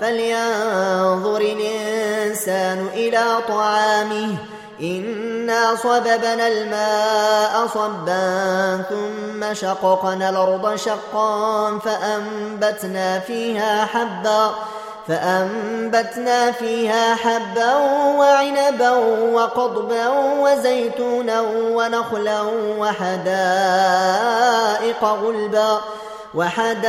فلينظر الإنسان إلى طعامه. إنا صببنا الماء صبا ثم شققنا الأرض شقا فأنبتنا فيها حبا فأنبتنا فيها حبا وعنبا وقضبا وزيتونا ونخلا وحدائق غلبا وحدائق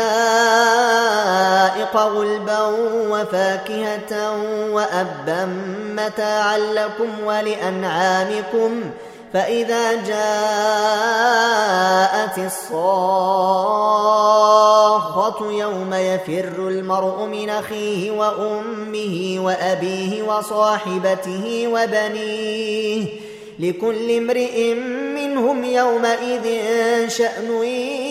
غلبا وفاكهة وأبا متاعا لكم ولأنعامكم فإذا جاءت الصاخة يوم يفر المرء من أخيه وأمه وأبيه وصاحبته وبنيه لكل امرئ منهم يومئذ شأن